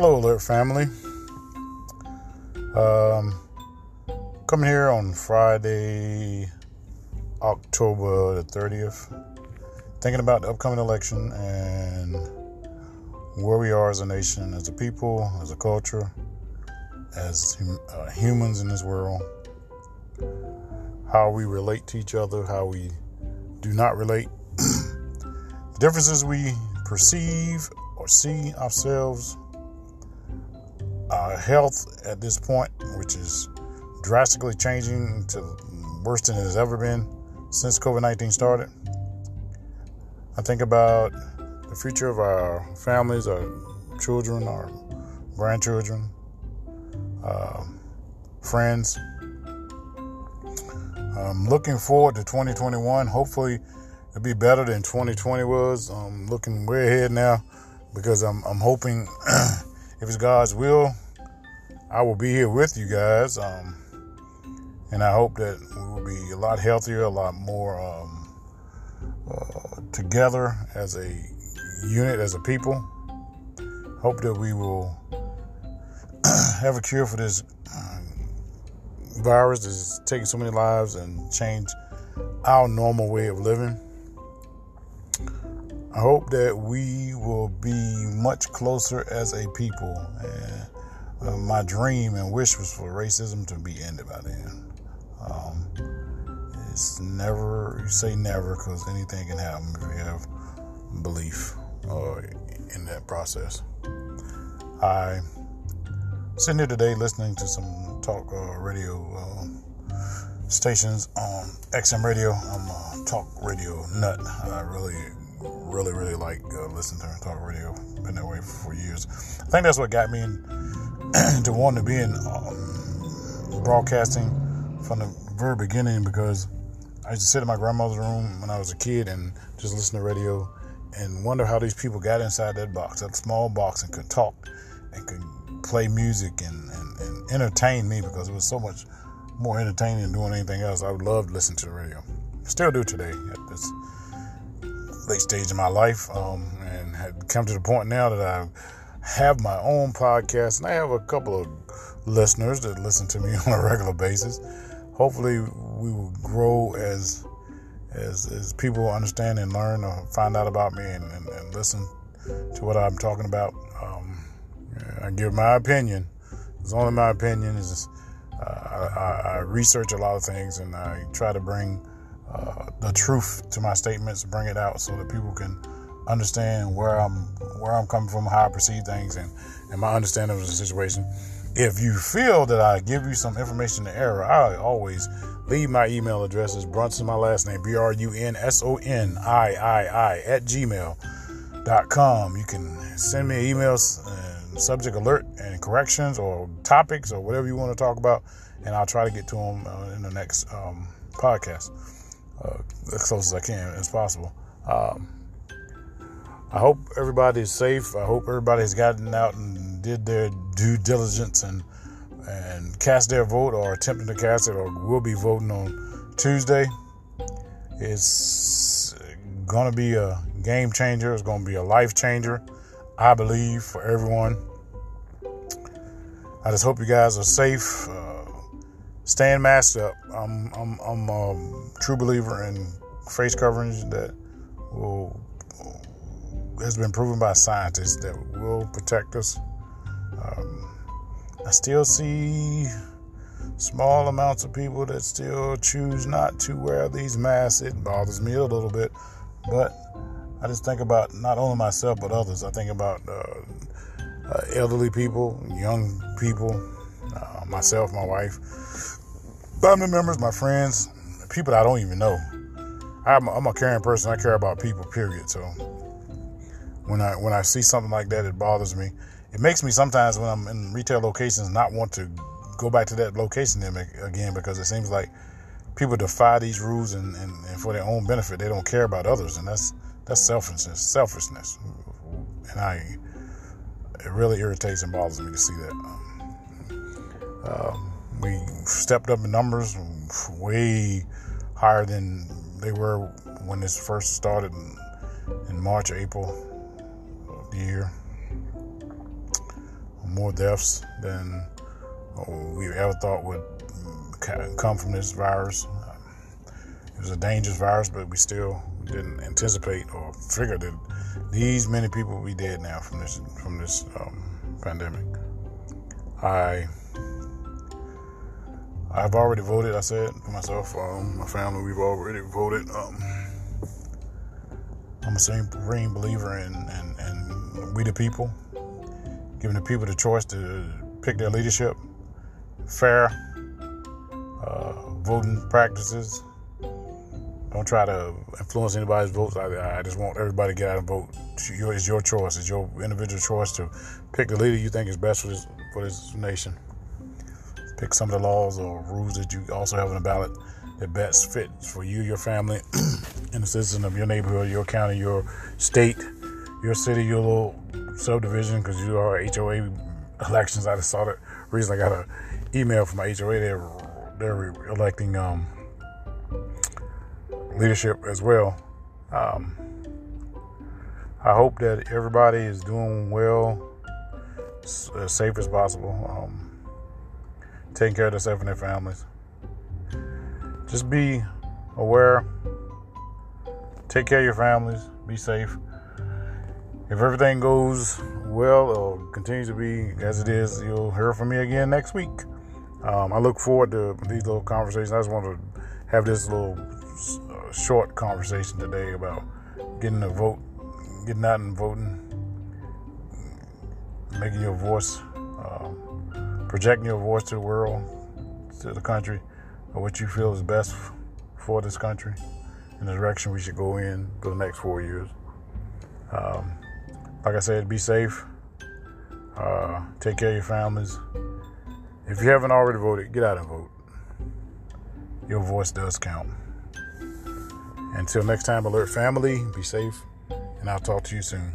Hello, Alert family. Um, coming here on Friday, October the 30th, thinking about the upcoming election and where we are as a nation, as a people, as a culture, as uh, humans in this world, how we relate to each other, how we do not relate, the differences we perceive or see ourselves our health at this point, which is drastically changing to worse than it has ever been since COVID 19 started. I think about the future of our families, our children, our grandchildren, uh, friends. I'm looking forward to 2021. Hopefully, it'll be better than 2020 was. I'm looking way ahead now because I'm, I'm hoping if it's God's will, I will be here with you guys. Um, and I hope that we will be a lot healthier, a lot more um, uh, together as a unit, as a people. Hope that we will have a cure for this um, virus that's taking so many lives and change our normal way of living. I hope that we will be much closer as a people. And uh, my dream and wish was for racism to be ended by then. Um, it's never, you say never because anything can happen if you have belief uh, in that process. I sitting here today listening to some talk uh, radio uh, stations on XM radio. I'm a talk radio nut. I really really, really like uh, listening to talk radio. Been that way for years. I think that's what got me in, to wanting to be in um, broadcasting from the very beginning because I used to sit in my grandmother's room when I was a kid and just listen to radio and wonder how these people got inside that box, that small box, and could talk and could play music and, and, and entertain me because it was so much more entertaining than doing anything else. I would love to listen to the radio. Still do today late stage in my life um, and had come to the point now that I have my own podcast and I have a couple of listeners that listen to me on a regular basis. Hopefully, we will grow as as, as people understand and learn or find out about me and, and, and listen to what I'm talking about. Um, I give my opinion. It's only my opinion. Is uh, I, I, research a lot of things and I try to bring uh, the truth to my statements, bring it out so that people can understand where I'm where I'm coming from, how I perceive things, and, and my understanding of the situation. If you feel that I give you some information in error, I always leave my email address as Brunson, my last name, B R U N S O N I I I, at gmail.com. You can send me emails and subject alert and corrections or topics or whatever you want to talk about, and I'll try to get to them uh, in the next um, podcast uh, as close as I can as possible. Um, I hope everybody is safe. I hope everybody has gotten out and did their due diligence and and cast their vote or attempting to cast it or will be voting on Tuesday. It's going to be a game changer. It's going to be a life changer, I believe, for everyone. I just hope you guys are safe. Uh, staying masked up. I'm I'm I'm a true believer in face coverings that will has been proven by scientists that will protect us. Um, I still see small amounts of people that still choose not to wear these masks. It bothers me a little bit, but I just think about not only myself but others. I think about uh, uh, elderly people, young people, uh, myself, my wife family members, my friends, people I don't even know. I'm a, I'm a caring person. I care about people. Period. So when I when I see something like that, it bothers me. It makes me sometimes when I'm in retail locations not want to go back to that location again because it seems like people defy these rules and, and, and for their own benefit. They don't care about others, and that's that's selfishness. Selfishness, and I it really irritates and bothers me to see that. Um, we stepped up in numbers way higher than they were when this first started in, March, April of the year. more deaths than we ever thought would come from this virus. It was a dangerous virus, but we still didn't anticipate or figure that these many people would be dead now from this from this um, pandemic. I I've already voted. I said for myself, um, my family, we've already voted. Um, I'm a supreme believer in, in, in we the people, giving the people the choice to pick their leadership, fair uh, voting practices. Don't try to influence anybody's votes. I, I, just want everybody to get out and vote. It's your, it's your choice. It's your individual choice to pick the leader you think is best for this for this nation. Pick some of the laws or rules that you also have on the ballot that best fit for you, your family, and the citizen of your neighborhood, your county, your state, your city, your little subdivision, because you are HOA elections. I just saw that reason I got an email from my HOA. They're they're electing um, leadership as well. Um, I hope that everybody is doing well, as safe as possible, um, taking care of themselves and their families. Just be aware, take care of your families, be safe. If everything goes well or continues to be as it is, you'll hear from me again next week. Um, I look forward to these little conversations. I just want to have this little uh, short conversation today about getting a vote, getting out and voting, making your voice, projecting your voice to the world, to the country, or what you feel is best for this country and the direction we should go in for the next four years. Um, like I said, be safe. Uh, take care of your families. If you haven't already voted, get out and vote. Your voice does count. Until next time, alert family, be safe, and I'll talk to you soon.